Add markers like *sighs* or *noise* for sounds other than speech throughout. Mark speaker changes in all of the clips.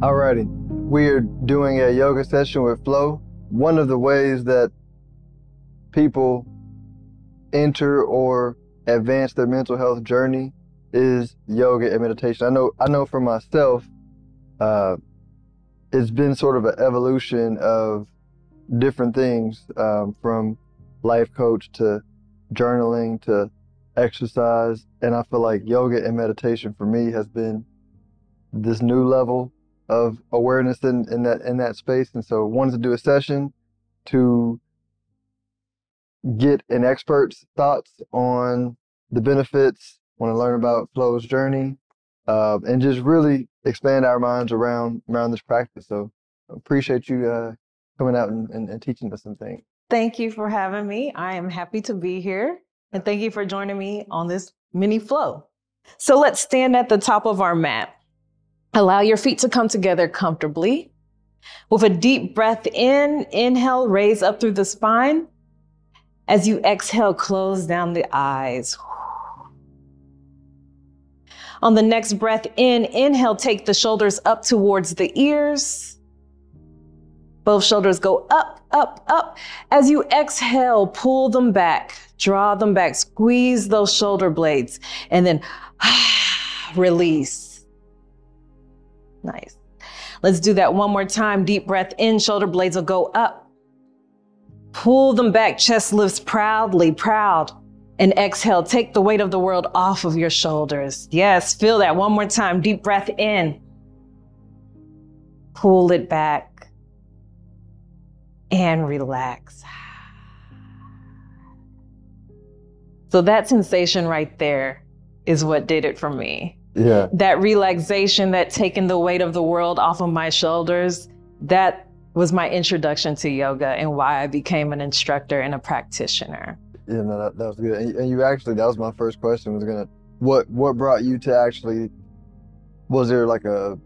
Speaker 1: Alrighty, we're doing a yoga session with Flow. One of the ways that people enter or advance their mental health journey is yoga and meditation. I know, I know for myself, uh, it's been sort of an evolution of different things um, from life coach to journaling to exercise. And I feel like yoga and meditation for me has been this new level of awareness in, in that in that space. And so wanted to do a session to get an expert's thoughts on the benefits, want to learn about Flow's journey, uh, and just really expand our minds around around this practice. So appreciate you uh, coming out and, and, and teaching us some things.
Speaker 2: Thank you for having me. I am happy to be here. And thank you for joining me on this mini flow. So let's stand at the top of our mat. Allow your feet to come together comfortably. With a deep breath in, inhale, raise up through the spine. As you exhale, close down the eyes. On the next breath in, inhale, take the shoulders up towards the ears. Both shoulders go up, up, up. As you exhale, pull them back, draw them back, squeeze those shoulder blades, and then *sighs* release. Nice. Let's do that one more time. Deep breath in, shoulder blades will go up. Pull them back, chest lifts proudly, proud. And exhale, take the weight of the world off of your shoulders. Yes, feel that one more time. Deep breath in. Pull it back and relax. So that sensation right there is what did it for me.
Speaker 1: Yeah.
Speaker 2: That relaxation, that taking the weight of the world off of my shoulders, that was my introduction to yoga and why I became an instructor and a practitioner.
Speaker 1: Yeah, no, that, that was good. And, and you actually, that was my first question. Was gonna, what what brought you to actually? Was there like a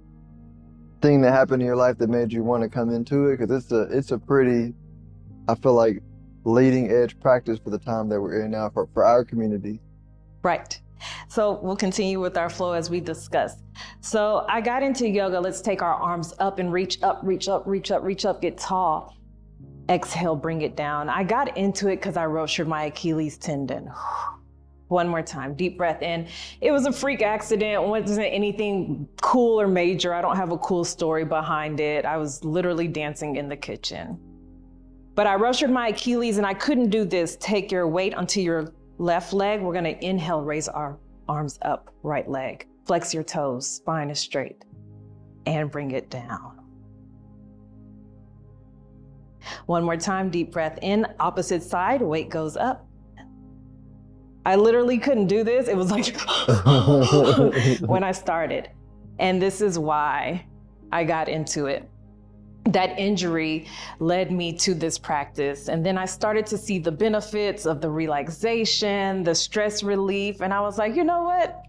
Speaker 1: thing that happened in your life that made you want to come into it? Because it's a it's a pretty, I feel like, leading edge practice for the time that we're in now for for our community.
Speaker 2: Right. So we'll continue with our flow as we discuss. So I got into yoga. Let's take our arms up and reach up, reach up, reach up, reach up, get tall. Exhale, bring it down. I got into it because I ruptured my Achilles tendon. *sighs* One more time, deep breath in. It was a freak accident. It wasn't anything cool or major. I don't have a cool story behind it. I was literally dancing in the kitchen. But I ruptured my Achilles and I couldn't do this. Take your weight onto your left leg. We're gonna inhale, raise our arms up, right leg. Flex your toes, spine is straight, and bring it down. One more time, deep breath in, opposite side, weight goes up. I literally couldn't do this. It was like *laughs* when I started. And this is why I got into it. That injury led me to this practice. And then I started to see the benefits of the relaxation, the stress relief. And I was like, you know what?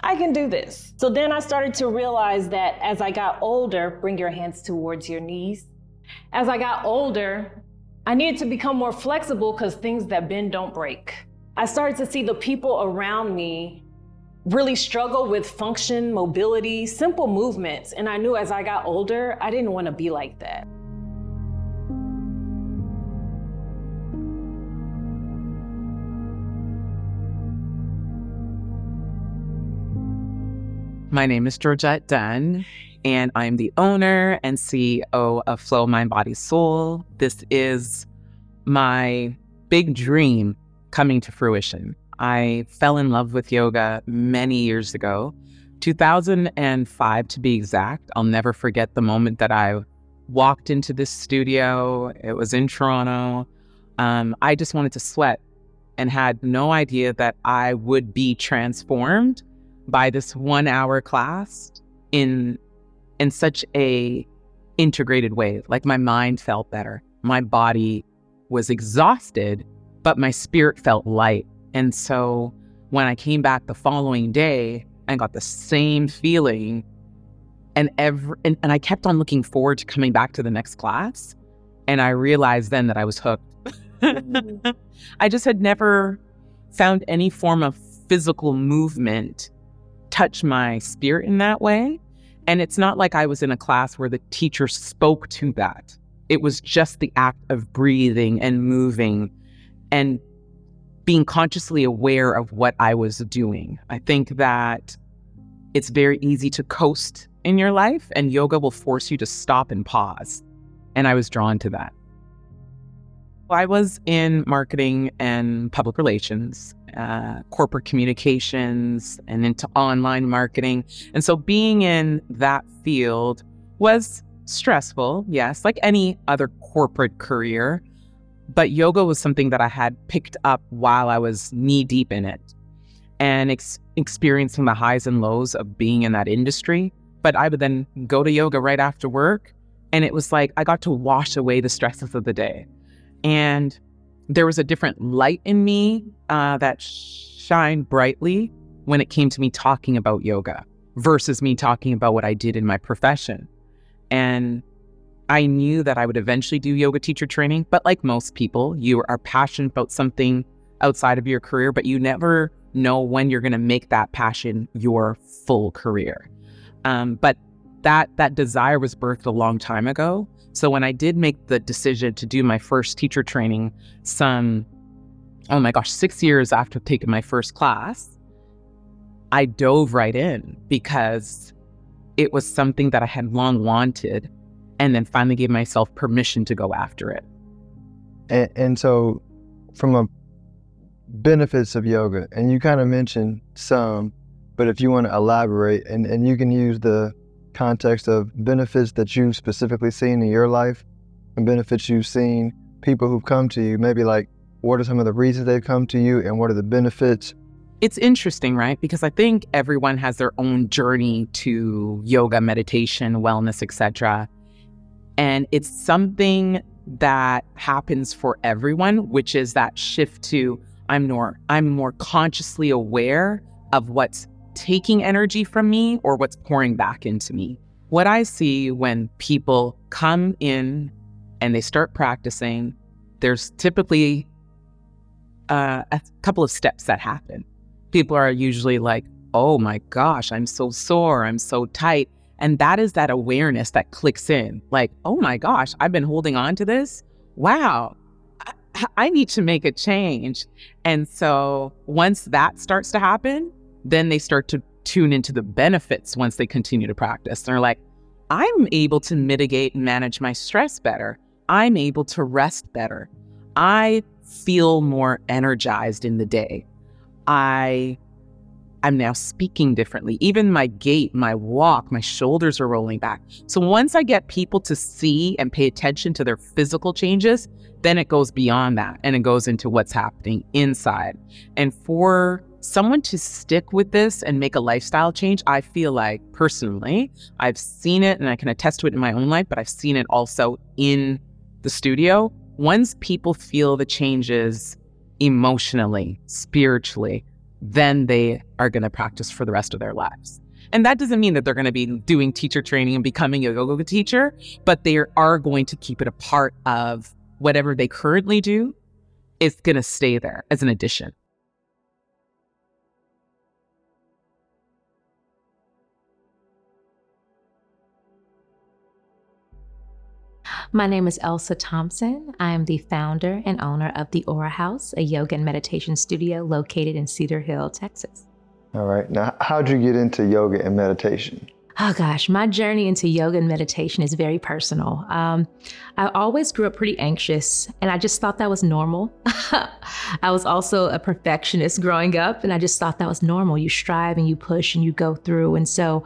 Speaker 2: I can do this. So then I started to realize that as I got older, bring your hands towards your knees. As I got older, I needed to become more flexible because things that bend don't break. I started to see the people around me really struggle with function, mobility, simple movements. And I knew as I got older, I didn't want to be like that.
Speaker 3: My name is Georgette Dunn, and I'm the owner and CEO of Flow Mind Body Soul. This is my big dream coming to fruition. I fell in love with yoga many years ago, 2005 to be exact. I'll never forget the moment that I walked into this studio. It was in Toronto. Um, I just wanted to sweat and had no idea that I would be transformed by this one hour class in in such a integrated way. Like my mind felt better. My body was exhausted, but my spirit felt light. And so when I came back the following day I got the same feeling and every and, and I kept on looking forward to coming back to the next class. And I realized then that I was hooked. *laughs* I just had never found any form of physical movement touch my spirit in that way. And it's not like I was in a class where the teacher spoke to that. It was just the act of breathing and moving and being consciously aware of what I was doing. I think that it's very easy to coast in your life, and yoga will force you to stop and pause. And I was drawn to that. I was in marketing and public relations, uh, corporate communications, and into online marketing. And so being in that field was stressful, yes, like any other corporate career. But yoga was something that I had picked up while I was knee deep in it and ex- experiencing the highs and lows of being in that industry. But I would then go to yoga right after work. And it was like I got to wash away the stresses of the day. And there was a different light in me uh, that shined brightly when it came to me talking about yoga versus me talking about what I did in my profession. And I knew that I would eventually do yoga teacher training, but like most people, you are passionate about something outside of your career, but you never know when you're going to make that passion your full career. Um, but that that desire was birthed a long time ago. So when I did make the decision to do my first teacher training, some oh my gosh, six years after taking my first class, I dove right in because it was something that I had long wanted and then finally gave myself permission to go after it.
Speaker 1: And, and so, from a benefits of yoga, and you kind of mentioned some, but if you want to elaborate, and, and you can use the context of benefits that you've specifically seen in your life and benefits you've seen people who've come to you, maybe like what are some of the reasons they've come to you and what are the benefits?
Speaker 3: It's interesting, right? Because I think everyone has their own journey to yoga, meditation, wellness, etc. And it's something that happens for everyone, which is that shift to I'm more I'm more consciously aware of what's taking energy from me or what's pouring back into me. What I see when people come in and they start practicing, there's typically uh, a couple of steps that happen. People are usually like, oh my gosh, I'm so sore, I'm so tight. And that is that awareness that clicks in like, oh my gosh, I've been holding on to this. Wow, I, I need to make a change. And so once that starts to happen, then they start to tune into the benefits once they continue to practice. They're like, I'm able to mitigate and manage my stress better. I'm able to rest better. I feel more energized in the day. I I'm now speaking differently. Even my gait, my walk, my shoulders are rolling back. So once I get people to see and pay attention to their physical changes, then it goes beyond that and it goes into what's happening inside. And for someone to stick with this and make a lifestyle change, I feel like personally, I've seen it and I can attest to it in my own life, but I've seen it also in the studio. Once people feel the changes emotionally, spiritually, then they are going to practice for the rest of their lives. And that doesn't mean that they're going to be doing teacher training and becoming a yoga teacher, but they are going to keep it a part of whatever they currently do is going to stay there as an addition.
Speaker 4: My name is Elsa Thompson. I am the founder and owner of the Aura House, a yoga and meditation studio located in Cedar Hill, Texas.
Speaker 1: All right. Now, how'd you get into yoga and meditation?
Speaker 4: Oh gosh, my journey into yoga and meditation is very personal. Um, I always grew up pretty anxious, and I just thought that was normal. *laughs* I was also a perfectionist growing up, and I just thought that was normal. You strive and you push and you go through. And so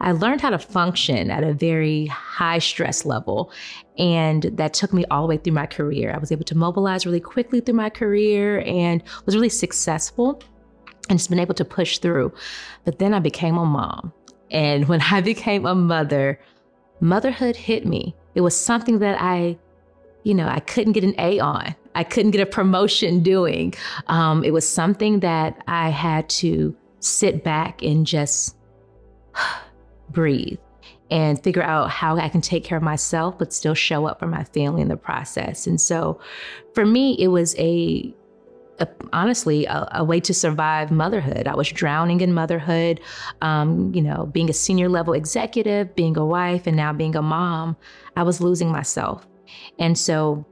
Speaker 4: I learned how to function at a very high stress level. And that took me all the way through my career. I was able to mobilize really quickly through my career and was really successful and just been able to push through. But then I became a mom. And when I *laughs* became a mother, motherhood hit me. It was something that I, you know, I couldn't get an A on. I couldn't get a promotion doing. Um, it was something that I had to sit back and just *sighs* breathe and figure out how I can take care of myself, but still show up for my family in the process. And so for me, it was a a, honestly a, a, way to survive motherhood. I was drowning in motherhood, um, you know, being a senior level executive, being a wife, and now being a mom. I was losing myself. And so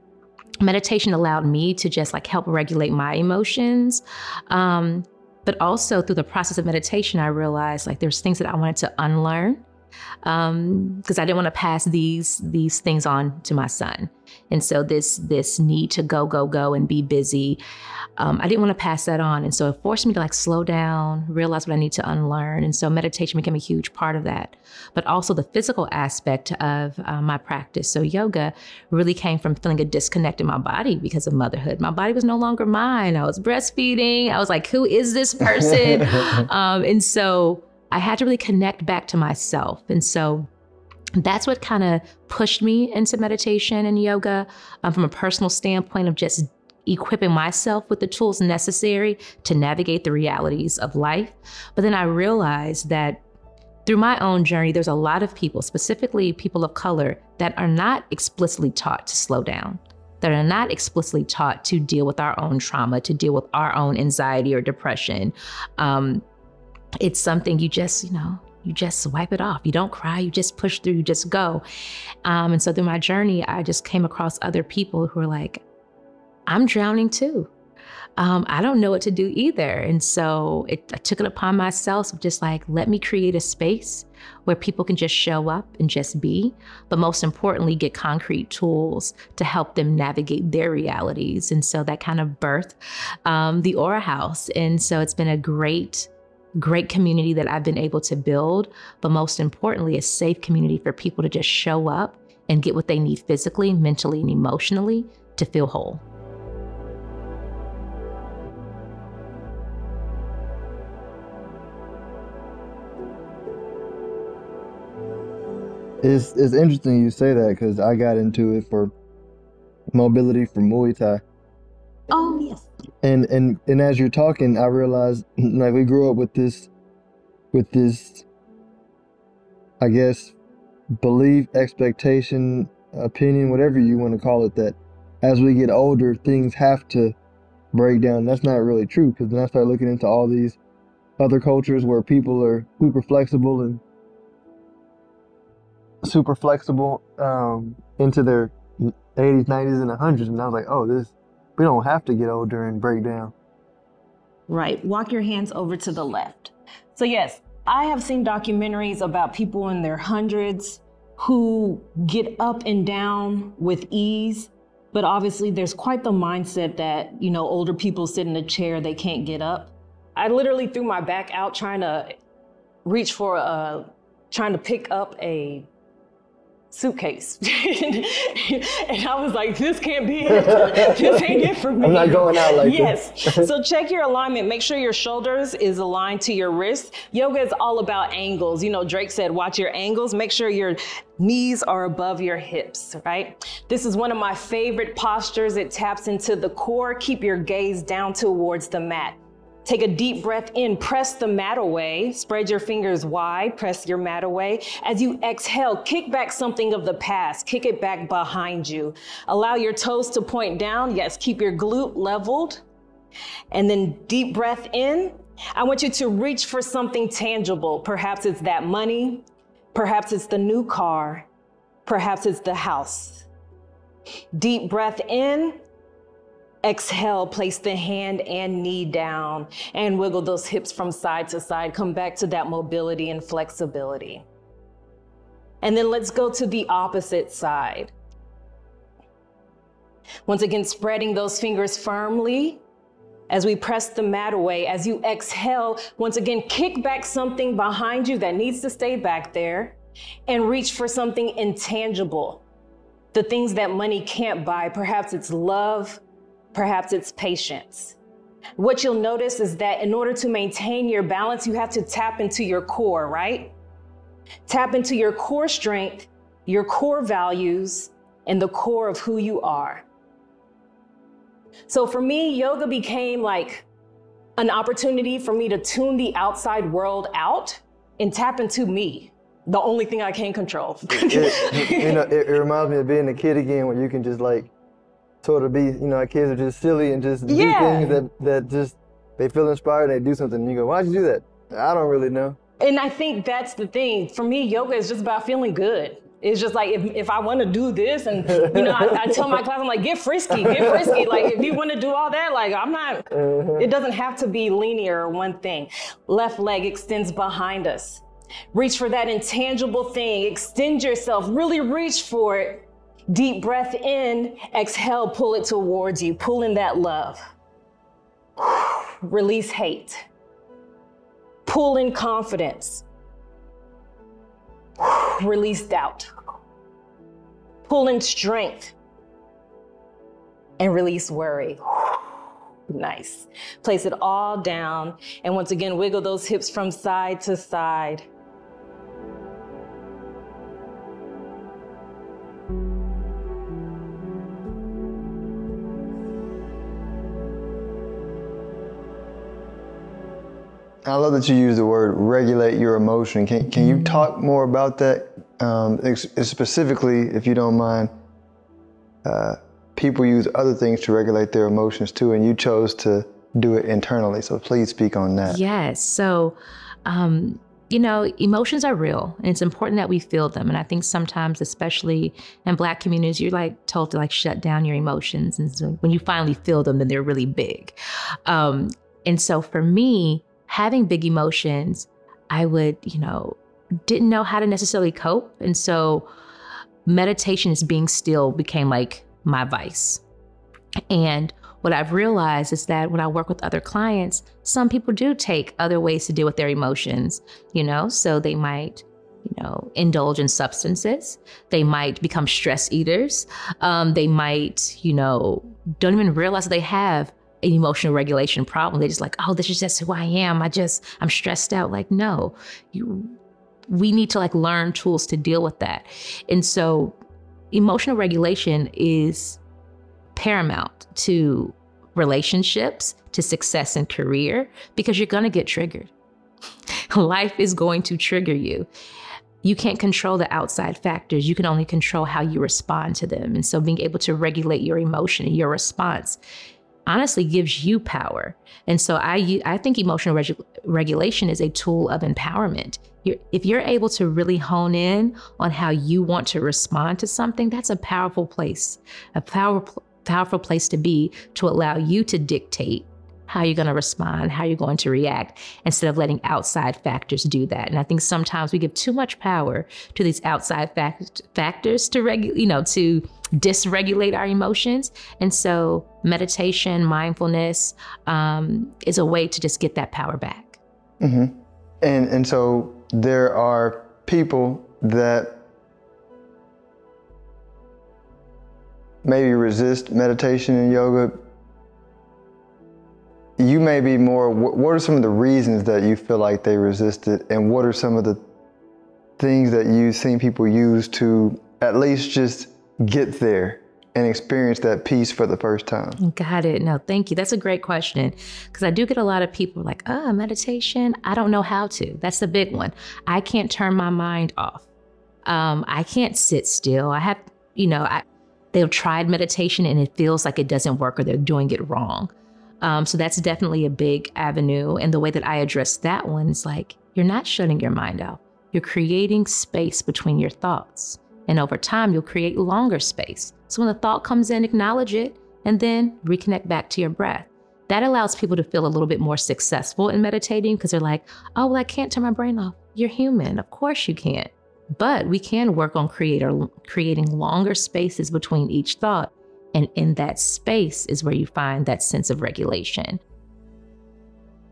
Speaker 4: meditation allowed me to just like help regulate my emotions. Um, but also through the process of meditation, I realized like there's things that I wanted to unlearn because um, I didn't want to pass these these things on to my son. And so this this need to go go go and be busy, um, I didn't want to pass that on. And so it forced me to like slow down, realize what I need to unlearn. And so meditation became a huge part of that. But also the physical aspect of uh, my practice. So yoga really came from feeling a disconnect in my body because of motherhood. My body was no longer mine. I was breastfeeding. I was like, who is this person? *laughs* um, and so I had to really connect back to myself. And so that's what kind of pushed me into meditation and yoga um, from a personal standpoint of just equipping myself with the tools necessary to navigate the realities of life. But then I realized that through my own journey, there's a lot of people, specifically people of color, that are not explicitly taught to slow down, that are not explicitly taught to deal with our own trauma, to deal with our own anxiety or depression. Um, it's something you just, you know, you just wipe it off. You don't cry, you just push through, you just go. Um, and so through my journey, I just came across other people who are like, I'm drowning too. Um, I don't know what to do either. And so it, I took it upon myself of just like, let me create a space where people can just show up and just be, but most importantly, get concrete tools to help them navigate their realities. And so that kind of birthed um, the Aura House. And so it's been a great great community that I've been able to build, but most importantly, a safe community for people to just show up and get what they need physically, mentally, and emotionally to feel whole.
Speaker 1: It's, it's interesting you say that because I got into it for mobility for Muay Thai.
Speaker 2: Oh, yes
Speaker 1: and and and as you're talking i realized *laughs* like we grew up with this with this i guess belief expectation opinion whatever you want to call it that as we get older things have to break down. That's not really true because then i start looking into all these other cultures where people are super flexible and super flexible um, into their 80s 90s and 100s and i was like oh this we don't have to get older and break down.
Speaker 2: Right. Walk your hands over to the left. So, yes, I have seen documentaries about people in their hundreds who get up and down with ease. But obviously, there's quite the mindset that, you know, older people sit in a chair, they can't get up. I literally threw my back out trying to reach for a, trying to pick up a suitcase. *laughs* and I was like, this can't be it. this ain't it for me. *laughs*
Speaker 1: I'm not going out like
Speaker 2: yes.
Speaker 1: this.
Speaker 2: Yes. *laughs* so check your alignment. Make sure your shoulders is aligned to your wrists. Yoga is all about angles. You know, Drake said, watch your angles. Make sure your knees are above your hips, right? This is one of my favorite postures. It taps into the core. Keep your gaze down towards the mat. Take a deep breath in, press the mat away, spread your fingers wide, press your mat away. As you exhale, kick back something of the past, kick it back behind you. Allow your toes to point down. Yes, keep your glute leveled. And then deep breath in. I want you to reach for something tangible. Perhaps it's that money, perhaps it's the new car, perhaps it's the house. Deep breath in. Exhale, place the hand and knee down and wiggle those hips from side to side. Come back to that mobility and flexibility. And then let's go to the opposite side. Once again, spreading those fingers firmly as we press the mat away. As you exhale, once again, kick back something behind you that needs to stay back there and reach for something intangible. The things that money can't buy. Perhaps it's love, Perhaps it's patience. What you'll notice is that in order to maintain your balance, you have to tap into your core, right? Tap into your core strength, your core values, and the core of who you are. So for me, yoga became like an opportunity for me to tune the outside world out and tap into me, the only thing I can control.
Speaker 1: it, you know, it, it reminds me of being a kid again, where you can just like sort of be, you know, our kids are just silly and just do things that, that just, they feel inspired and they do something. And you go, why'd you do that? I don't really know.
Speaker 2: And I think that's the thing. For me, yoga is just about feeling good. It's just like if, if I want to do this, and you know, I, I tell my class, I'm like, get frisky, get frisky. Like if you want to do all that, like I'm not. Uh-huh. It doesn't have to be linear or one thing. Left leg extends behind us. Reach for that intangible thing. Extend yourself. Really reach for it. Deep breath in. Exhale. Pull it towards you. Pull in that love. Release hate pull in confidence, release doubt, pull in strength, and release worry. Nice. Place it all down. And once again, wiggle those hips from side to side.
Speaker 1: I love that you use the word regulate your emotion. Can, can you talk more about that? Um, ex- specifically, if you don't mind, uh, people use other things to regulate their emotions too, and you chose to do it internally. So please speak on that.
Speaker 4: Yes. So, um, you know, emotions are real and it's important that we feel them. And I think sometimes, especially in Black communities, you're like told to like shut down your emotions. And so when you finally feel them, then they're really big. Um, and so for me, having big emotions, I would, you know, didn't know how to necessarily cope. And so meditation is being still became like my vice. And what I've realized is that when I work with other clients, some people do take other ways to deal with their emotions, you know, so they might, you know, indulge in substances. They might become stress eaters. Um, they might, you know, don't even realize they have an emotional regulation problem. They're just like, oh, this is just who I am. I just, I'm stressed out. Like, no, you, we need to like learn tools to deal with that. And so emotional regulation is paramount to relationships, to success in career, because you're going to get triggered. *laughs* Life is going to trigger you. You can't control the outside factors. You can only control how you respond to them. And so being able to regulate your emotion and your response honestly gives you power. And so I I think emotional regu- regulation is a tool of empowerment. You're, if you're able to really hone in on how you want to respond to something, that's a powerful place, a powerful powerful place to be to allow you to dictate how you're going to respond, how you're going to react, instead of letting outside factors do that. And I think sometimes we give too much power to these outside fact- factors to regulate, you know, to dysregulate our emotions. And so meditation, mindfulness um, is a way to just get that power back.
Speaker 1: hmm And and so there are people that maybe resist meditation and yoga. You may be more. What are some of the reasons that you feel like they resist it, and what are some of the things that you've seen people use to at least just get there and experience that peace for the first time?
Speaker 4: Got it. No, thank you. That's a great question because I do get a lot of people like, ah, meditation. I don't know how to. That's the big one. I can't turn my mind off. Um, I can't sit still. I have, you know, I, they've tried meditation and it feels like it doesn't work or they're doing it wrong. Um, so that's definitely a big avenue. And the way that I address that one is like, you're not shutting your mind out. You're creating space between your thoughts. And over time, you'll create longer space. So when the thought comes in, acknowledge it and then reconnect back to your breath. That allows people to feel a little bit more successful in meditating because they're like, oh, well, I can't turn my brain off. You're human. Of course you can't. But we can work on creator, creating longer spaces between each thought. And in that space is where you find that sense of regulation.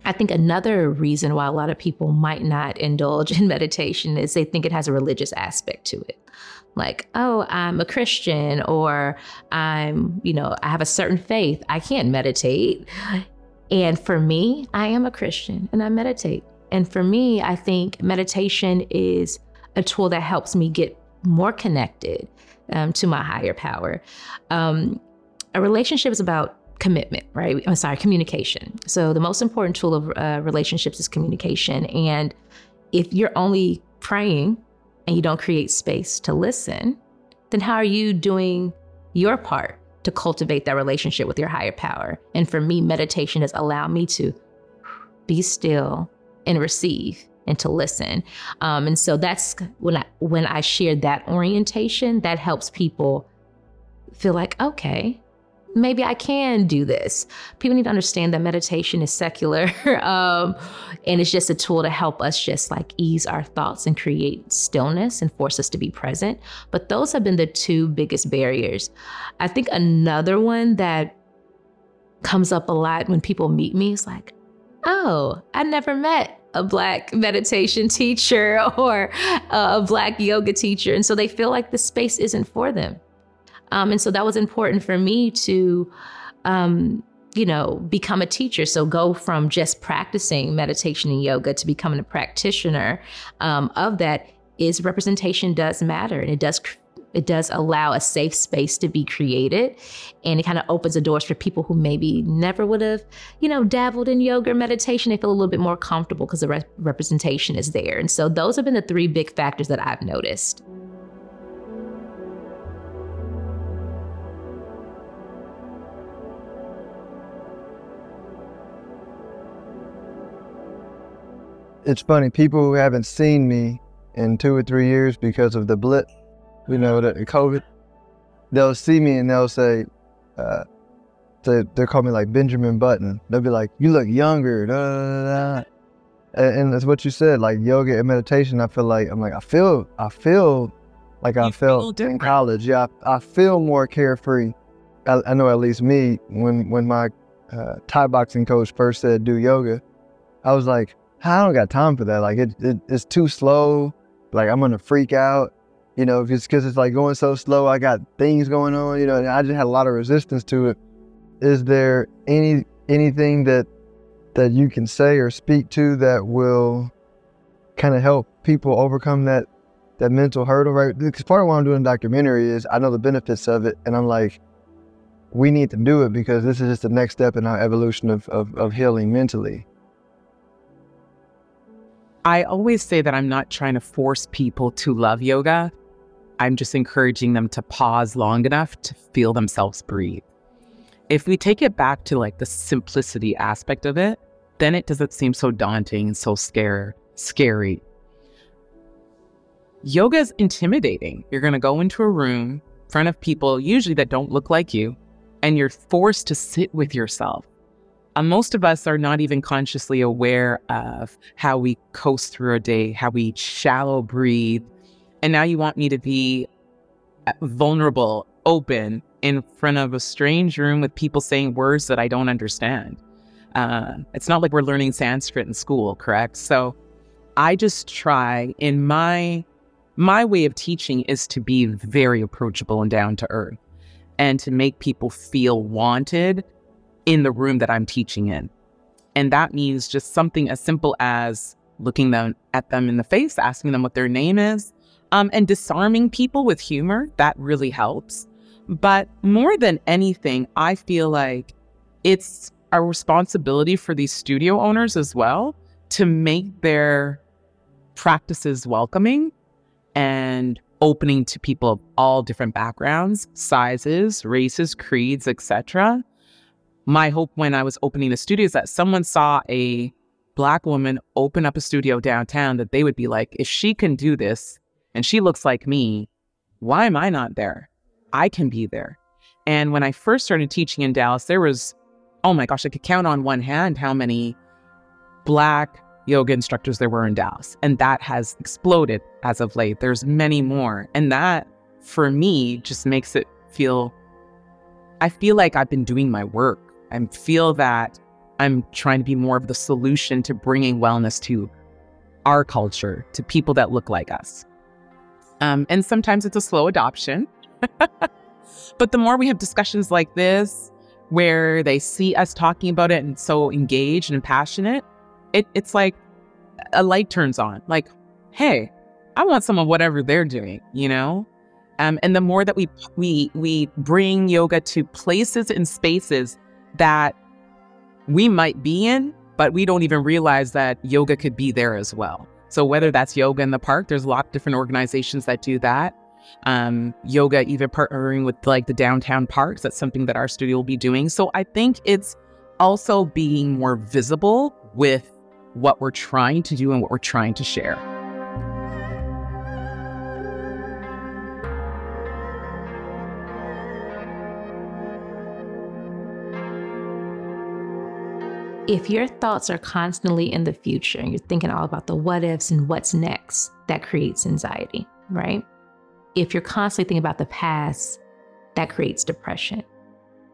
Speaker 4: I think another reason why a lot of people might not indulge *laughs* in meditation is they think it has a religious aspect to it. Like, oh, I'm a Christian or I'm, you know, I have a certain faith. I can't meditate. And for me, I am a Christian and I meditate. And for me, I think meditation is a tool that helps me get more connected um, to my higher power. Um, a relationship is about commitment, right? I'm sorry, communication. So the most important tool of uh, relationships is communication. And if you're only praying and you don't create space to listen, then how are you doing your part to cultivate that relationship with your higher power. And for me, meditation has allowed me to be still and receive and to listen. Um, and so that's when I when I share that orientation, that helps people feel like, okay, maybe I can do this. People need to understand that meditation is secular *laughs* um, and it's just a tool to help us just like ease our thoughts and create stillness and force us to be present. But those have been the two biggest barriers. I think another one that comes up a lot when people meet me is like, oh, I never met a black meditation teacher *laughs* or a black yoga teacher. And so they feel like the space isn't for them. Um, and so that was important for me to, um, you know, become a teacher. So go from just practicing meditation and yoga to becoming a practitioner um, of that is representation does matter and it does it does allow a safe space to be created. And it kind of opens the doors for people who maybe never would have you know dabbled in yoga or meditation. They feel a little bit more comfortable because the re- representation is there. And so those have been the three big factors that i've noticed
Speaker 1: it's funny. People who haven't seen me in two or three years because of the blip, you know, the COVID, they'll see me and they'll say, uh, they, they'll call me like Benjamin Button. They'll be like, "You look younger." Da, da, da. And, and that's what you said, like yoga and meditation. I feel like I'm like I feel I feel like I
Speaker 3: You feel
Speaker 1: felt in college. Yeah, I, I feel more carefree. I, I know at least me when when my uh, Thai boxing coach first said do yoga, I was like, I don't got time for that. Like it, it it's too slow. Like I'm gonna freak out, you know, because it's like going so slow. I got things going on, you know, and I just had a lot of resistance to it. Is there any anything that that you can say or speak to that will kind of help people overcome that that mental hurdle, right? Because part of why I'm doing a documentary is I know the benefits of it, and I'm like, we need to do it because this is just the next step in our evolution of, of, of healing mentally.
Speaker 3: I always say that I'm not trying to force people to love yoga. I'm just encouraging them to pause long enough to feel themselves breathe. If we take it back to like the simplicity aspect of it, then it doesn't seem so daunting and so scare, scary. Yoga is intimidating. You're going to go into a room in front of people, usually that don't look like you, and you're forced to sit with yourself. Uh, most of us are not even consciously aware of how we coast through a day, how we shallow breathe. And now you want me to be uh, vulnerable, open in front of a strange room with people saying words that I don't understand. Uh, it's not like we're learning Sanskrit in school, correct? So I just try in my my way of teaching is to be very approachable and down to earth and to make people feel wanted in the room that I'm teaching in. And that means just something as simple as looking them at them in the face, asking them what their name is, um, and disarming people with humor. That really helps. But more than anything, I feel like it's a responsibility for these studio owners as well to make their practices welcoming and opening to people of all different backgrounds, sizes, races, creeds, etc. My hope when I was opening the studio is that someone saw a black woman open up a studio downtown that they would be like, if she can do this and she looks like me, why am I not there? I can be there. And when I first started teaching in Dallas, there was, oh my gosh, I could count on one hand how many black yoga instructors there were in Dallas. And that has exploded as of late. There's many more. And that for me just makes it feel I feel like I've been doing my work. I feel that I'm trying to be more of the solution to bringing wellness to our culture, to people that look like us. Um, and sometimes it's a slow adoption. *laughs* but the more we have discussions like this, where they see us talking about it and so engaged and passionate, it, it's like a light turns on. Like, hey, I want some of whatever they're doing, you know? Um, and the more that we we we bring yoga to places and spaces that we might be in, but we don't even realize that yoga could be there as well. So whether that's yoga in the park, there's a lot of different organizations that do that. um, yoga, even partnering with like the downtown parks. That's something that our studio will be doing. So I think it's also being more visible with what we're trying to do and what we're trying to share.
Speaker 4: If your thoughts are constantly in the future and you're thinking all about the what ifs and what's next, that creates anxiety, right? If you're constantly thinking about the past, that creates depression.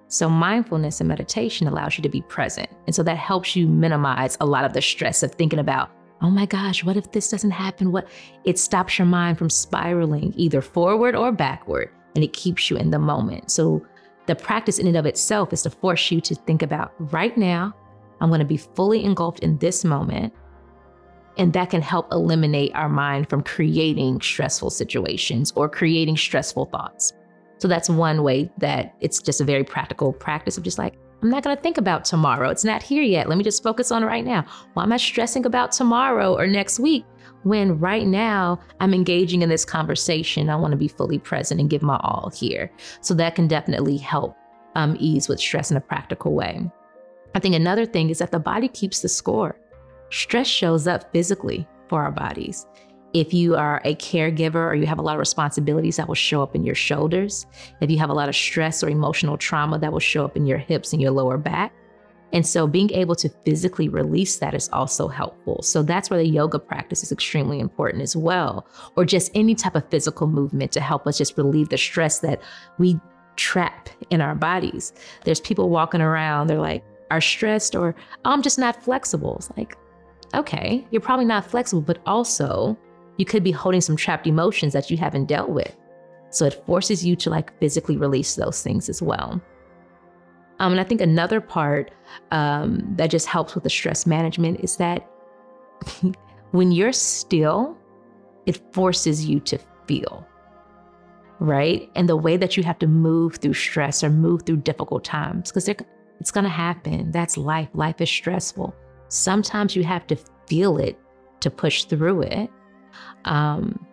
Speaker 4: So, mindfulness and meditation allows you to be present. And so that helps you minimize a lot of the stress of thinking about, oh my gosh, what if this doesn't happen? What it stops your mind from spiraling either forward or backward, and it keeps you in the moment. So, the practice in and of itself is to force you to think about right now, I'm going to be fully engulfed in this moment. And that can help eliminate our mind from creating stressful situations or creating stressful thoughts. So that's one way that it's just a very practical practice of just like, I'm not going to think about tomorrow. It's not here yet. Let me just focus on right now. Why am I stressing about tomorrow or next week when right now I'm engaging in this conversation? I want to be fully present and give my all here. So that can definitely help um, ease with stress in a practical way. I think another thing is that the body keeps the score. Stress shows up physically for our bodies. If you are a caregiver or you have a lot of responsibilities, that will show up in your shoulders. If you have a lot of stress or emotional trauma, that will show up in your hips and your lower back. And so being able to physically release that is also helpful. So that's where the yoga practice is extremely important as well, or just any type of physical movement to help us just relieve the stress that we trap in our bodies. There's people walking around, they're like, are stressed or oh, I'm just not flexible. It's like, okay, you're probably not flexible, but also you could be holding some trapped emotions that you haven't dealt with. So it forces you to like physically release those things as well. Um, and I think another part um, that just helps with the stress management is that *laughs* when you're still, it forces you to feel, right? And the way that you have to move through stress or move through difficult times, because it's going to happen. That's life. Life is stressful. Sometimes you have to feel it to push through it. Um,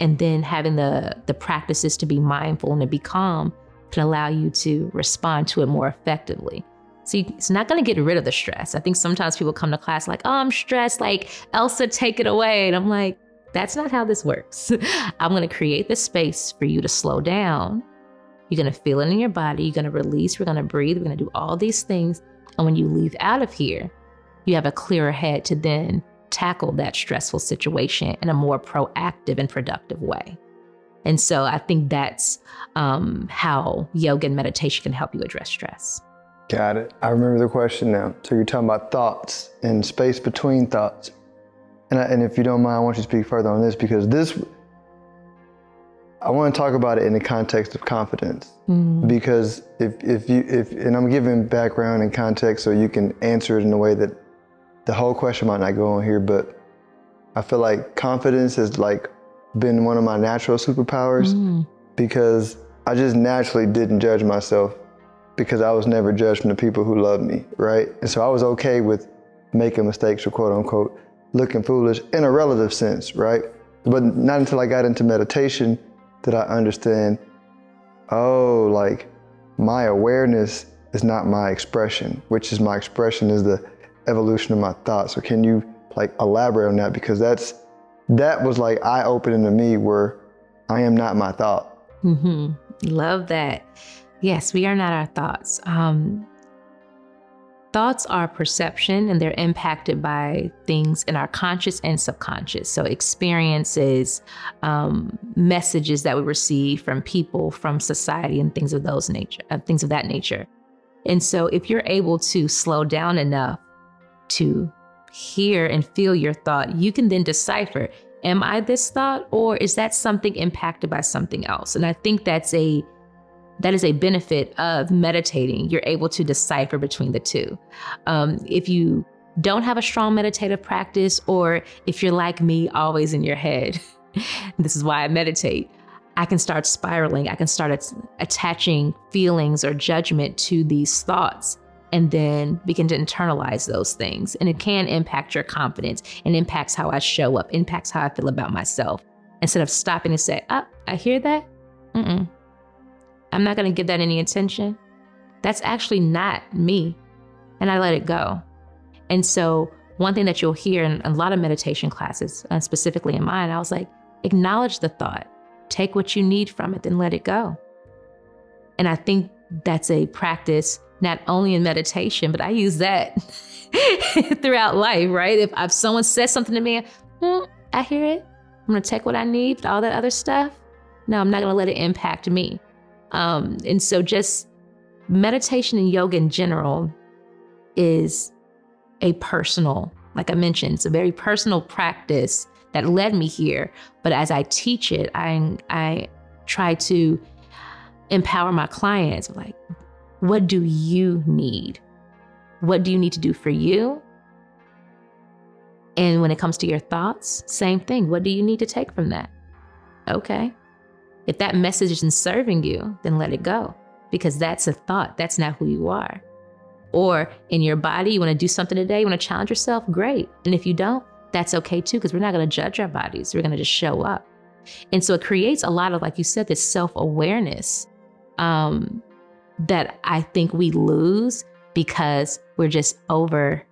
Speaker 4: and then having the the practices to be mindful and to be calm can allow you to respond to it more effectively. So it's not going to get rid of the stress. I think sometimes people come to class like, "Oh, I'm stressed." Like Elsa, take it away, and I'm like, "That's not how this works. *laughs* I'm going to create the space for you to slow down you're going to feel it in your body. You're going to release. We're going to breathe. We're going to do all these things. And when you leave out of here, you have a clearer head to then tackle that stressful situation in a more proactive and productive way. And so I think that's um, how yoga and meditation can help you address stress.
Speaker 1: Got it. I remember the question now. So you're talking about thoughts and space between thoughts. And, I, and if you don't mind, I want you to speak further on this because this I want to talk about it in the context of confidence mm. because if, if you if and I'm giving background and context so you can answer it in a way that the whole question might not go on here, but I feel like confidence has like been one of my natural superpowers mm. because I just naturally didn't judge myself because I was never judged from the people who loved me, right? And so I was okay with making mistakes or quote unquote looking foolish in a relative sense, right? But not until I got into meditation that I understand, oh, like my awareness is not my expression, which is my expression is the evolution of my thoughts. So can you like elaborate on that? Because that's that was like eye opening to me where I am not my thought.
Speaker 4: Mm-hmm. Love that. Yes, we are not our thoughts. Um, Thoughts are perception and they're impacted by things in our conscious and subconscious. So, experiences, um, messages that we receive from people, from society, and things of those nature, uh, things of that nature. And so, if you're able to slow down enough to hear and feel your thought, you can then decipher am I this thought or is that something impacted by something else? And I think that's a that is a benefit of meditating. You're able to decipher between the two. Um, if you don't have a strong meditative practice, or if you're like me, always in your head, *laughs* this is why I meditate. I can start spiraling. I can start at- attaching feelings or judgment to these thoughts and then begin to internalize those things. And it can impact your confidence and impacts how I show up, impacts how I feel about myself. instead of stopping and say, "Ah, I hear that. Mm-mm. I'm not going to give that any attention. That's actually not me," and I let it go. And so, one thing that you'll hear in a lot of meditation classes, uh, specifically in mine, I was like, acknowledge the thought, take what you need from it, then let it go. And I think that's a practice not only in meditation, but I use that *laughs* throughout life, right? If, if someone says something to me, hmm, I hear it. I'm gonna take what I need, but all that other stuff. No, I'm not gonna let it impact me. Um, and so, just meditation and yoga in general is a personal, like I mentioned, it's a very personal practice that led me here. But as I teach it, I I try to empower my clients like what do you need? What do you need to do for you? And when it comes to your thoughts, same thing. What do you need to take from that? Okay. If that message isn't serving you, then let it go because that's a thought. That's not who you are. Or in your body, you want to do something today, you want to challenge yourself, great. And if you don't, that's okay too, because we're not going to judge our bodies. We're going to just show up. And so it creates a lot of, like you said, this self awareness um, that I think we lose because we're just over,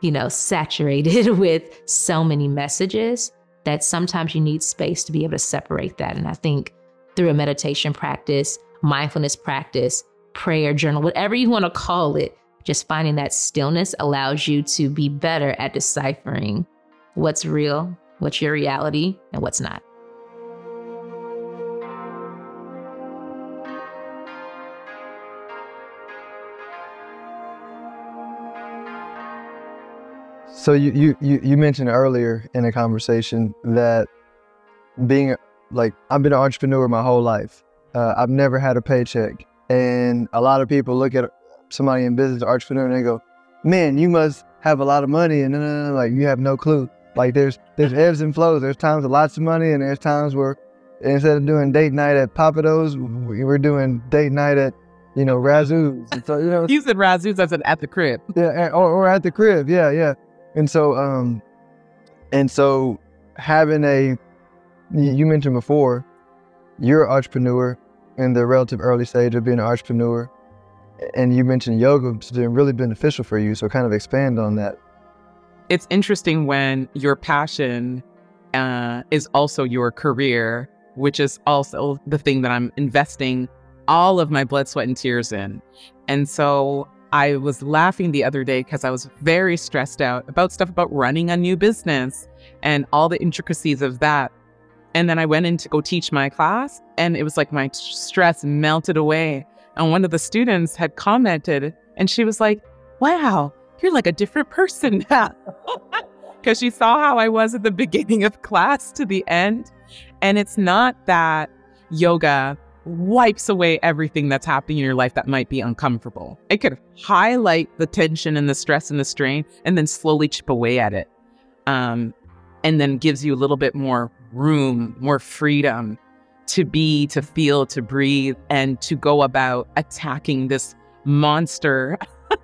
Speaker 4: you know, saturated *laughs* with so many messages that sometimes you need space to be able to separate that. And I think through a meditation practice, mindfulness practice, prayer journal, whatever you want to call it, just finding that stillness allows you to be better at deciphering what's real, what's your reality, and what's not.
Speaker 1: So you, you you mentioned earlier in a conversation that being like I've been an entrepreneur my whole life. Uh, I've never had a paycheck, and a lot of people look at somebody in business, entrepreneur, and they go, "Man, you must have a lot of money," and then like you have no clue. Like there's there's *laughs* ebbs and flows. There's times with lots of money, and there's times where instead of doing date night at Pappadeaux, we're doing date night at you know Razzoo's.
Speaker 3: So you know, *laughs* you said Razzoo's. I said at the crib. *laughs*
Speaker 1: Yeah, or, or at the crib. Yeah, yeah. And so, um, and so having a, you mentioned before, you're an entrepreneur in the relative early stage of being an entrepreneur. And you mentioned yoga has been really beneficial for you. So kind of expand on that.
Speaker 3: It's interesting when your passion uh, is also your career, which is also the thing that I'm investing all of my blood, sweat, and tears in. And so I was laughing the other day because I was very stressed out about stuff about running a new business and all the intricacies of that. And then I went in to go teach my class, and it was like my stress melted away. And one of the students had commented, and she was like, Wow, you're like a different person *laughs* now. Because she saw how I was at the *laughs* beginning of class to the end. And it's not that yoga wipes away everything that's happening in your life that might be uncomfortable. It could highlight the tension and the stress and the strain and then slowly chip away at it. Um, and then gives you a little bit more room, more freedom to be, to feel, to breathe, and to go about attacking this monster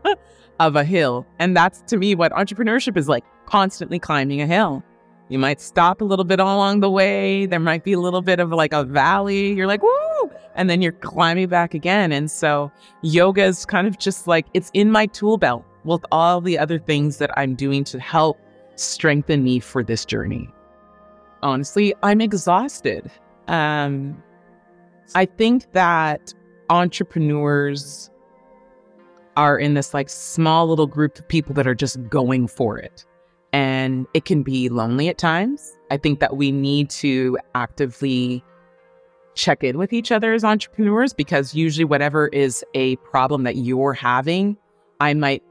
Speaker 3: *laughs* of a hill. And that's to me what entrepreneurship is like constantly climbing a hill. You might stop a little bit along the way. There might be a little bit of like a valley. You're like, woo! And then you're climbing back again. And so yoga is kind of just like it's in my tool belt with all the other things that I'm doing to help strengthen me for this journey. Honestly, I'm exhausted. Um, I think that entrepreneurs are in this like small little group of people that are just going for it and it can be lonely at times. I think that we need to actively check in with each other as entrepreneurs because usually, whatever is a problem that you're having, I might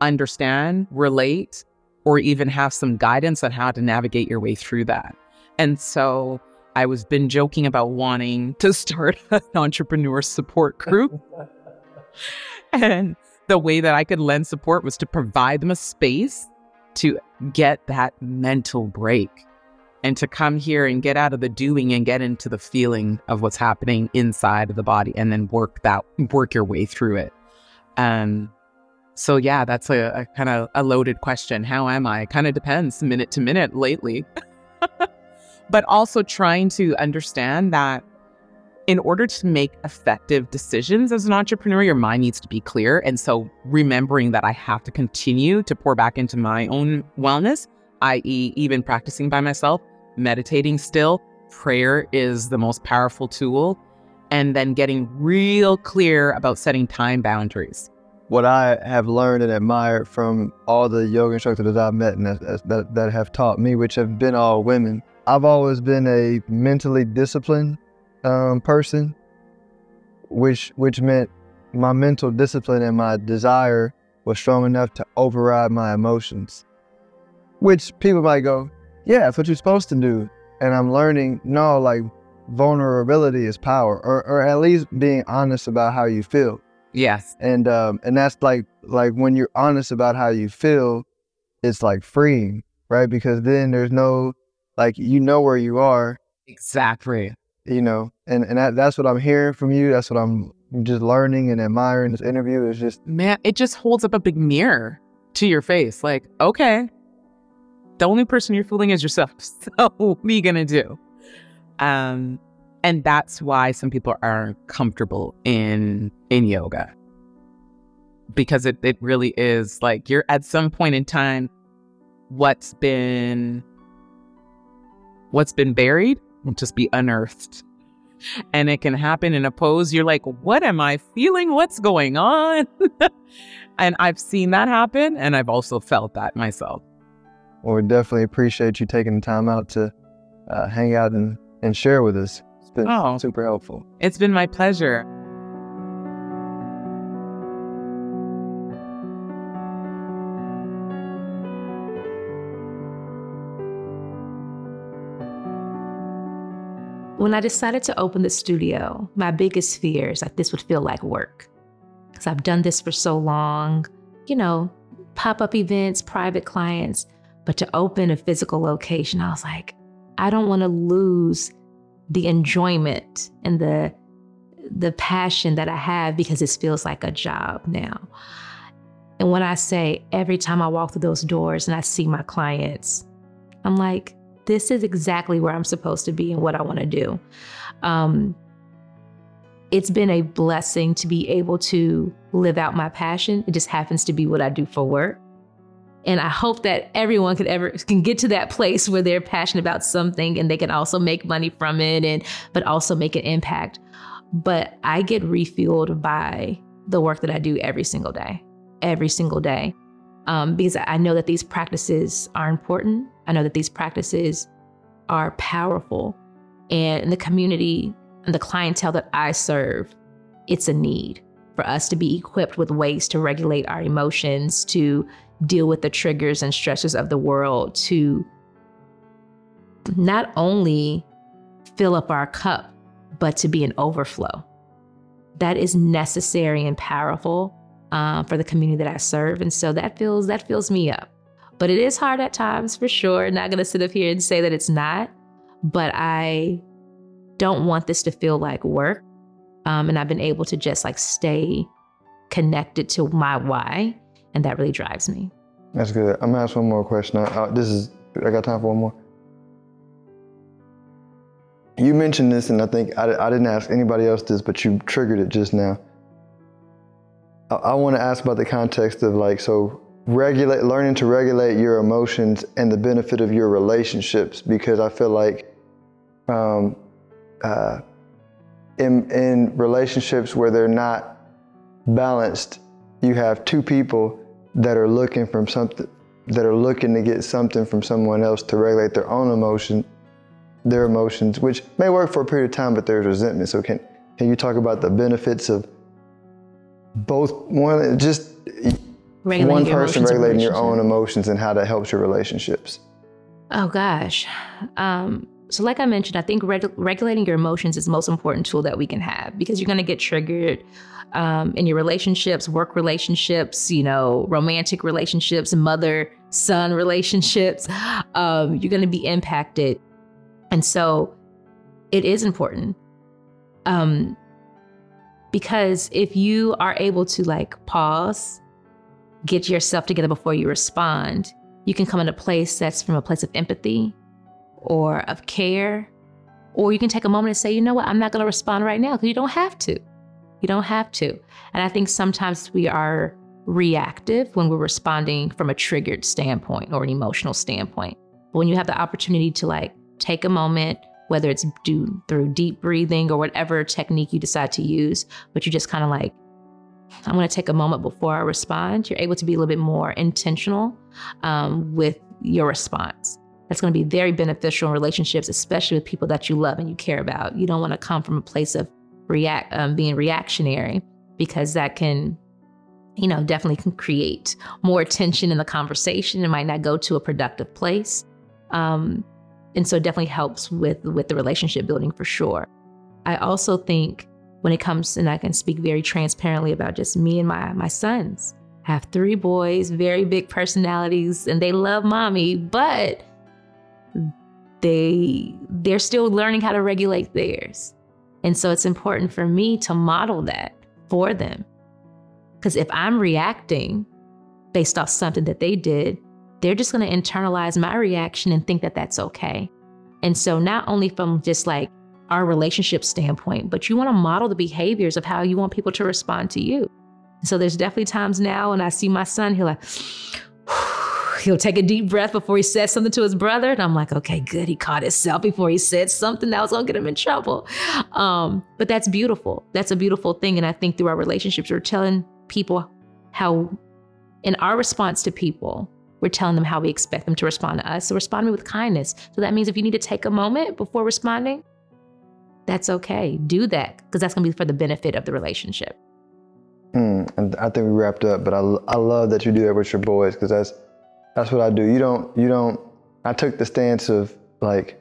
Speaker 3: understand, relate, or even have some guidance on how to navigate your way through that. And so I was been joking about wanting to start *laughs* an entrepreneur support group. *laughs* and the way that I could lend support was to provide them a space to get that mental break and to come here and get out of the doing and get into the feeling of what's happening inside of the body and then work that work your way through it. Um so yeah that's a, a kind of a loaded question. How am i? Kind of depends minute to minute lately *laughs* but also trying to understand that in order to make effective decisions as an entrepreneur, your mind needs to be clear. And so remembering that I have to continue to pour back into my own wellness, i.e., even practicing by myself, meditating still, prayer is the most powerful tool, and then getting real clear about setting time boundaries.
Speaker 1: What I have learned and admired from all the yoga instructors that I've met and that, that, that have taught me, which have been all women, I've always been a mentally disciplined um, person, which which meant my mental discipline and my desire was strong enough to override my emotions. Which people might go, yeah, that's what you're supposed to do. And I'm learning, no, like vulnerability is power, or or at least being honest about how you feel.
Speaker 3: Yes.
Speaker 1: And um and that's like like when you're honest about how you feel, it's like freeing, right? Because then there's no like you know where you are.
Speaker 3: Exactly
Speaker 1: you know, and and that, that's what I'm hearing from you. That's what I'm just learning and admiring this interview. Is just
Speaker 3: man, it just holds up a big mirror to your face. Like, okay, the only person you're fooling is yourself. *laughs* So what are you gonna do? Um, and that's why some people aren't comfortable in in yoga because it it really is like you're at some point in time what's been what's been buried will just be unearthed. And it can happen in a pose. You're like, what am I feeling? What's going on? *laughs* and I've seen that happen. And I've also felt that myself.
Speaker 1: Well, we definitely appreciate you taking the time out to uh, hang out and, and share with us. It's been oh, super helpful.
Speaker 3: It's been my pleasure.
Speaker 4: When I decided to open the studio, my biggest fear is that this would feel like work. Because I've done this for so long, you know, pop up events, private clients. But to open a physical location, I was like, I don't want to lose the enjoyment and the the passion that I have because this feels like a job now. And when I say every time I walk through those doors and I see my clients, I'm like, this is exactly where I'm supposed to be and what I want to do. Um, it's been a blessing to be able to live out my passion. It just happens to be what I do for work. And I hope that everyone could ever can get to that place where they're passionate about something and they can also make money from it and but also make an impact. But I get refueled by the work that I do every single day. Every single day um, because I know that these practices are important. I know that these practices are powerful. And in the community and the clientele that I serve, it's a need for us to be equipped with ways to regulate our emotions, to deal with the triggers and stresses of the world, to not only fill up our cup, but to be an overflow. That is necessary and powerful uh, for the community that I serve, and so that fills that fills me up. But it is hard at times for sure. Not gonna sit up here and say that it's not, but I don't want this to feel like work. Um, and I've been able to just like stay connected to my why, and that really drives me.
Speaker 1: That's good. I'm gonna ask one more question. I, this is I got time for one more. You mentioned this, and I think I, I didn't ask anybody else this, but you triggered it just now. I, I want to ask about the context of like, so regulate, learning to regulate your emotions and the benefit of your relationships, because I feel like um, uh, in, in relationships where they're not balanced, you have two people that are looking from something, that are looking to get something from someone else to regulate their own emotion, their emotions, which may work for a period of time, but there's resentment. So can, can you talk about the benefits of both one just regulating one person regulating your own emotions and how that helps your relationships.
Speaker 4: Oh gosh. Um, so like i mentioned i think reg- regulating your emotions is the most important tool that we can have because you're going to get triggered um, in your relationships work relationships you know romantic relationships mother son relationships. *laughs* Um, you're going to be impacted. And so it is important um, because if you are able to like pause, get yourself together before you respond, you can come in a place that's from a place of empathy or of care. Or you can take a moment and say, you know what, I'm not going to respond right now because you don't have to. You don't have to. And I think sometimes we are reactive when we're responding from a triggered standpoint or an emotional standpoint. But when you have the opportunity to like take a moment, whether it's do through deep breathing or whatever technique you decide to use, but you just kind of like, I'm going to take a moment before I respond. You're able to be a little bit more intentional um, with your response. That's going to be very beneficial in relationships, especially with people that you love and you care about. You don't want to come from a place of react um, being reactionary because that can you know definitely can create more tension in the conversation it might not go to a productive place um, and so it definitely helps with with the relationship building for sure i also think when it comes and i can speak very transparently about just me and my my sons I have three boys very big personalities and they love mommy but they they're still learning how to regulate theirs and so it's important for me to model that for them. Because if I'm reacting based off something that they did, they're just going to internalize my reaction and think that that's okay. And so, not only from just like our relationship standpoint, but you want to model the behaviors of how you want people to respond to you. So, there's definitely times now when I see my son, he'll like, *sighs* he'll take a deep breath before he says something to his brother. And I'm like, okay, good. He caught himself before he said something that was going to get him in trouble. Um, but that's beautiful. That's a beautiful thing. And I think through our relationships, we're telling people how, in our response to people, we're telling them how we expect them to respond to us. So respond to me with kindness. So that means if you need to take a moment before responding, that's okay. Do that because that's going to be for the benefit of the relationship.
Speaker 1: Mm, and I think we wrapped up, but I, I love that you do that with your boys because that's that's what I do. You don't, you don't, I took the stance of like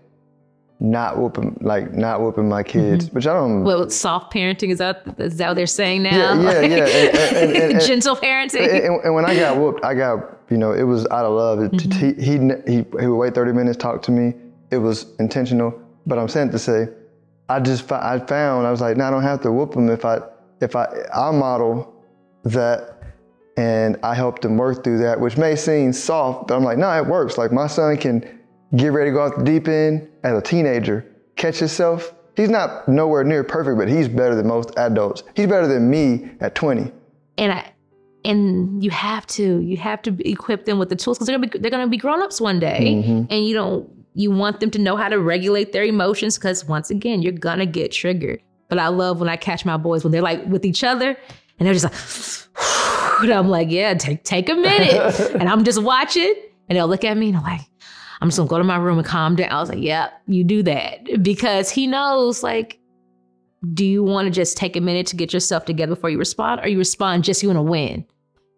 Speaker 1: not whooping, like not whooping my kids, mm-hmm. which I don't.
Speaker 4: Well, soft parenting is that is that what they're saying now?
Speaker 1: Yeah, yeah, yeah.
Speaker 4: And, and, and, *laughs* Gentle parenting.
Speaker 1: And, when I got whooped, I got, you know, it was out of love. Mm-hmm. He, he, he, he would wait 30 minutes, talk to me. It was intentional. But I'm saying to say, I just, I found, I was like, no, I don't have to whoop them if I, if I, I model that and I helped them work through that, which may seem soft, but I'm like, no, it works. Like my son can get ready to go off the deep end as a teenager, catch himself. He's not nowhere near perfect, but he's better than most adults. He's better than me at 20.
Speaker 4: And I, and you have to, you have to equip them with the tools because they're gonna be, they're gonna be grown ups one day, mm-hmm. and you don't, you want them to know how to regulate their emotions because once again, you're gonna get triggered. But I love when I catch my boys when they're like with each other and they're just like. *sighs* And I'm like, yeah, take take a minute. *laughs* and I'm just watching, and they'll look at me and I'm like, I'm just gonna go to my room and calm down. I was like, yeah, you do that. Because he knows, like, do you want to just take a minute to get yourself together before you respond, or you respond just you want to win?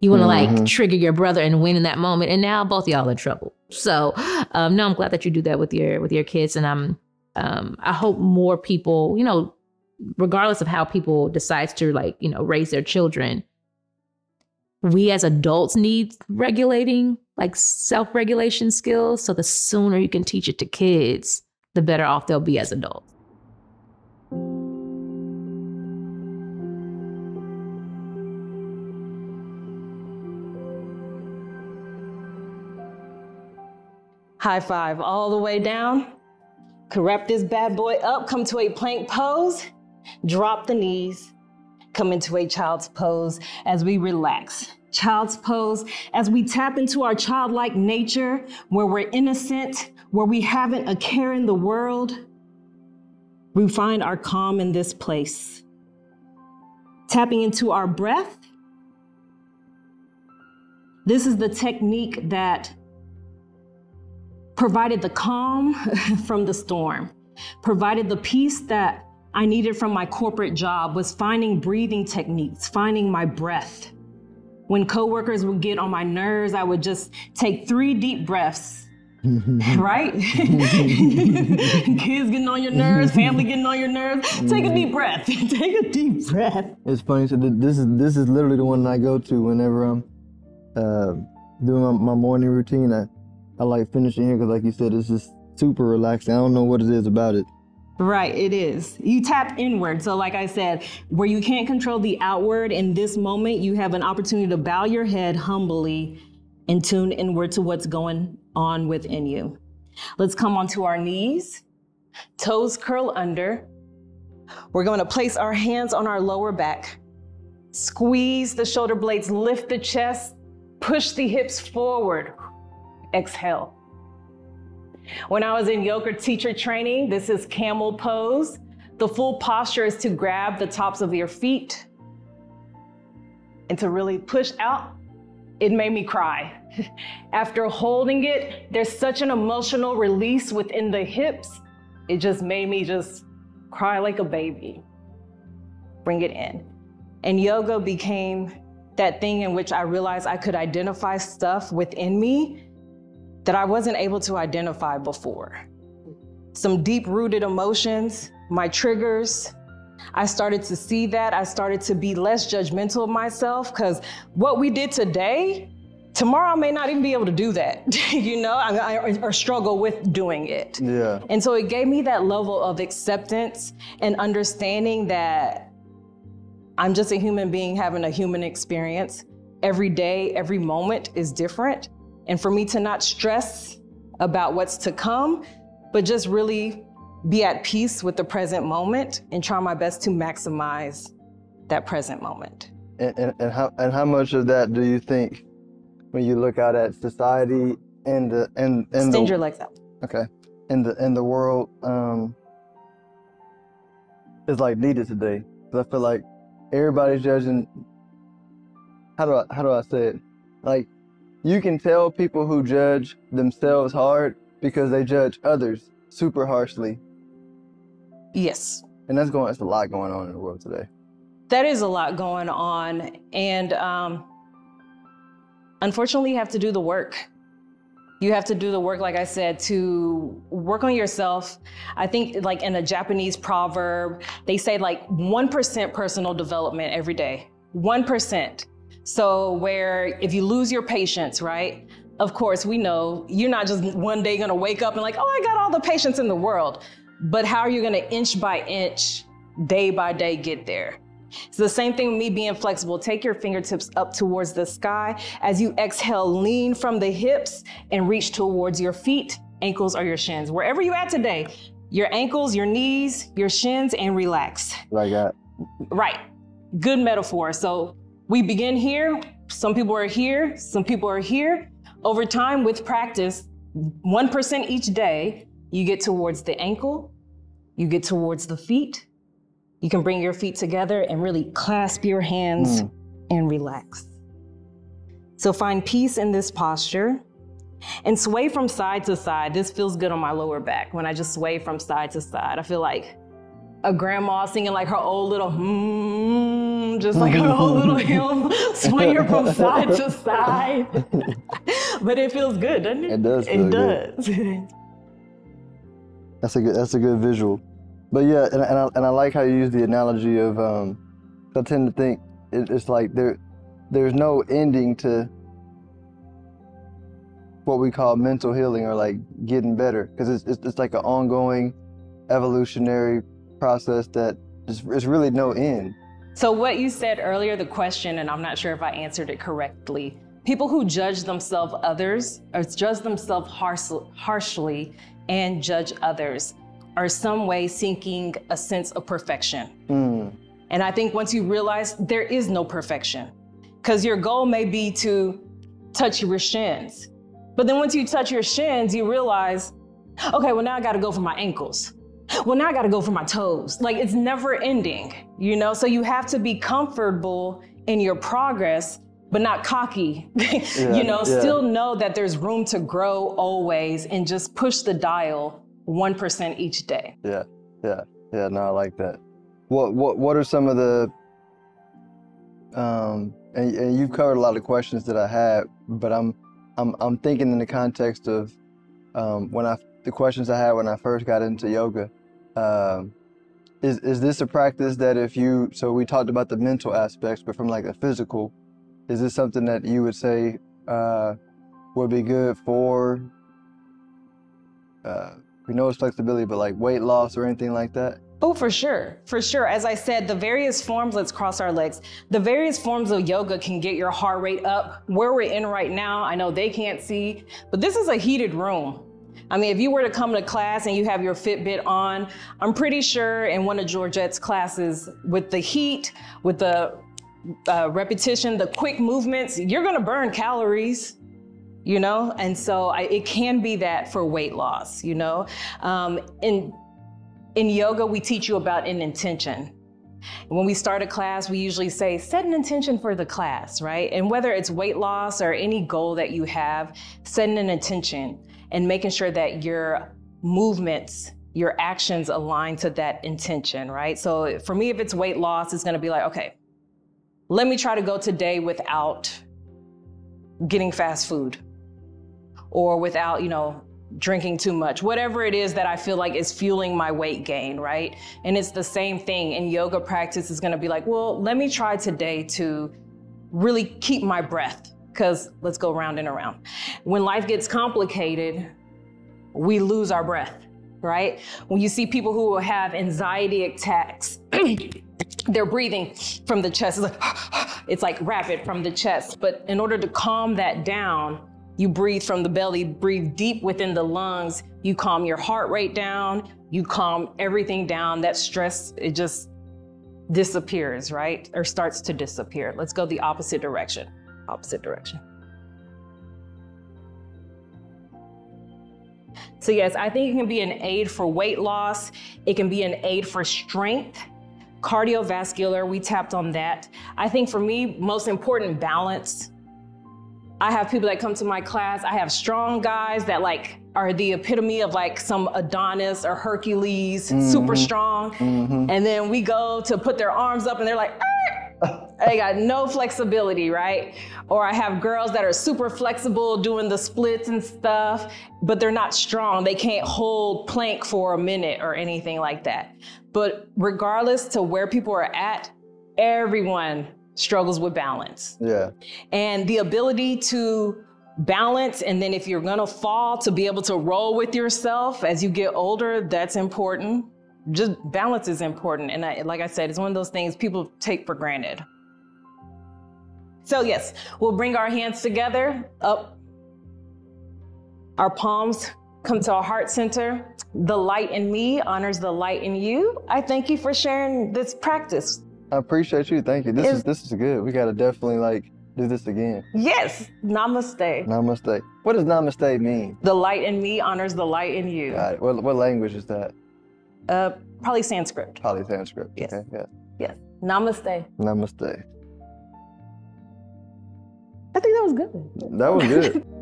Speaker 4: You want to mm-hmm. like trigger your brother and win in that moment, and now both y'all in trouble. So, um, no, I'm glad that you do that with your with your kids, and I'm um, I hope more people, you know, regardless of how people decide to like you know raise their children, we as adults need regulating, like self regulation skills. So the sooner you can teach it to kids, the better off they'll be as adults.
Speaker 2: High five all the way down. Correct this bad boy up, come to a plank pose, drop the knees, come into a child's pose as we relax. Child's pose as we tap into our childlike nature, where we're innocent, where we haven't a care in the world. We find our calm in this place. Tapping into our breath. This is the technique that provided the calm *laughs* from the storm, provided the peace that I needed from my corporate job was finding breathing techniques, finding my breath. When coworkers would get on my nerves, I would just take three deep breaths. *laughs* right? *laughs* Kids getting on your nerves, family getting on your nerves. Take a deep breath. take a deep breath.
Speaker 1: It's funny. So this is this is literally the one I go to whenever I'm uh, doing my, my, morning routine. I, I like finishing here because, like you said, it's just super relaxing. I don't know what it is about it.
Speaker 2: Right, it is. You tap inward. So, like I said, where you can't control the outward in this moment, you have an opportunity to bow your head humbly and tune inward to what's going on within you. Let's come onto our knees, toes curl under. We're going to place our hands on our lower back, squeeze the shoulder blades, lift the chest, push the hips forward. Exhale. When I was in yoga teacher training, this is camel pose. The full posture is to grab the tops of your feet and to really push out. It made me cry. *laughs* After holding it, there's such an emotional release within the hips. It just made me just cry like a baby. Bring it in. And yoga became that thing in which I realized I could identify stuff within me that I wasn't able to identify before. Some deep rooted emotions, my triggers. I started to see that. I started to be less judgmental of myself because what we did today, tomorrow I may not even be able to do that, *laughs* you know, I, I, or struggle with doing it.
Speaker 1: Yeah.
Speaker 2: And so it gave me that level of acceptance and understanding that I'm just a human being having a human experience. Every day, every moment is different. And for me to not stress about what's to come, but just really be at peace with the present moment and try my best to maximize that present moment.
Speaker 1: And, and, and how and how much of that do you think when you look out at society and the and and
Speaker 2: Extend
Speaker 1: the,
Speaker 2: your legs out.
Speaker 1: okay in the in the world um is like needed today? 'Cause I feel like everybody's judging. How do I how do I say it? Like you can tell people who judge themselves hard because they judge others super harshly,
Speaker 2: Yes.
Speaker 1: and that's going. That's a lot going on in the world today.
Speaker 2: That is a lot going on. And um, unfortunately, you have to do the work. You have to do the work, like I said, to work on yourself. I think, like in a Japanese proverb, they say like 1% personal development every day. 1%. So, where if you lose your patience, right? Of course, we know you're not just one day gonna wake up and like, oh, I got all the patience in the world. But how are you gonna inch by inch, day by day get there? It's the same thing with me being flexible. Take your fingertips up towards the sky. As you exhale, lean from the hips and reach towards your feet, ankles, or your shins. Wherever you at today, your ankles, your knees, your shins, and relax.
Speaker 1: I got.
Speaker 2: Right. Good metaphor. So we begin here. Some people are here, some people are here. Over time, with practice, 1% each day, you get towards the ankle, you get towards the feet. You can bring your feet together and really clasp your hands
Speaker 1: Mm.
Speaker 2: and relax. So find peace in this posture and sway from side to side. This feels good on my lower back when I just sway from side to side. I feel like a grandma singing like her old little hmm, just like her old little *laughs* hymn, *laughs* swinging from side to side. *laughs* but it feels good, doesn't it?
Speaker 1: It does feel
Speaker 2: It
Speaker 1: good.
Speaker 2: does.
Speaker 1: That's a good. That's a good visual. But yeah, and, and I and I like how you use the analogy of. Um, I tend to think it, it's like there, there's no ending to what we call mental healing or like getting better because it's, it's it's like an ongoing, evolutionary process that is, is really no end.
Speaker 2: So, what you said earlier, the question, and I'm not sure if I answered it correctly. People who judge themselves others or judge themselves harsh, harshly and judge others are some way seeking a sense of perfection.
Speaker 1: Mm,
Speaker 2: And I think once you realize there is no perfection, because your goal may be to touch your shins. But then once you touch your shins, you realize, okay, well, now I got to go for my ankles. Well, now I got to go for my toes. Like it's never ending, you know? So you have to be comfortable in your progress, but not cocky. *laughs* you know,
Speaker 1: yeah.
Speaker 2: still know that there's room to grow always and just push the dial 1% each day.
Speaker 1: yeah, yeah, yeah. No, I like that. What what what are some of the um and, and you've covered a lot of questions that I had, but I'm I'm I'm thinking in the context of um, when I the questions I had when I first got into yoga. Um, is is this a practice that if you so we talked about the mental aspects, but from like the physical, is this something that you would say uh, would be good for? Uh, we know it's flexibility, but like weight loss or anything like that.
Speaker 2: Oh, for sure. For sure. As I said, the various forms, let's cross our legs. The various forms of yoga can get your heart rate up. Where we're in right now, I know they can't see, but this is a heated room. I mean, if you were to come to class and you have your Fitbit on, I'm pretty sure in one of Georgette's classes, with the heat, with the uh, repetition, the quick movements, you're gonna burn calories you know? And so I, it can be that for weight loss you know? Um, in in yoga we teach you about an intention. When we start a class we usually say set an intention for the class right? And whether it's weight loss or any goal that you have setting an intention and making sure that your movements your actions align to that intention right? So for me if it's weight loss it's going to be like okay let me try to go today without getting fast food or without, you know, drinking too much, whatever it is that I feel like is fueling my weight gain, right? And it's the same thing. In yoga practice is going to be like, well, let me try today to really keep my breath because let's go round and around. When life gets complicated, we lose our breath, right? When you see people who have anxiety attacks, *clears throat* they're breathing from the chest. It's like, *gasps* it's like rapid from the chest. But in order to calm that down, you breathe from the belly, breathe deep within the lungs. You calm your heart rate down. You calm everything down. That stress, it just disappears, right? Or starts to disappear. Let's go the opposite direction. Opposite direction. So, yes, I think it can be an aid for weight loss. It can be an aid for strength, cardiovascular. We tapped on that. I think for me, most important, balance. I have people that come to my class. I have strong guys that like are the epitome of like some Adonis or Hercules, mm-hmm. super strong. Mm-hmm. And then we go to put their arms up and they're like, ah! They got no flexibility, right? Or I have girls that are super flexible doing the splits and stuff, but they're not strong. They can't hold plank for a minute or anything like that. But regardless to where people are at, everyone struggles with balance.
Speaker 1: Yeah.
Speaker 2: And the ability to balance and then if you're going to fall to be able to roll with yourself as you get older, that's important. Just balance is important and I, like I said, it's one of those things people take for granted. So yes, we'll bring our hands together up. Our palms come to our heart center. The light in me honors the light in you. I thank you for sharing this practice
Speaker 1: I appreciate you. Thank you. This is this is good. We gotta definitely like do this again.
Speaker 2: Yes. Namaste.
Speaker 1: Namaste. What does namaste mean?
Speaker 2: The light in me honors the light in you.
Speaker 1: Got what language is that?
Speaker 2: Uh, probably Sanskrit.
Speaker 1: Probably Sanskrit.
Speaker 2: Yes.
Speaker 1: Okay, yeah.
Speaker 2: Yes. Namaste.
Speaker 1: Namaste.
Speaker 2: I think that was good.
Speaker 1: That was good. *laughs*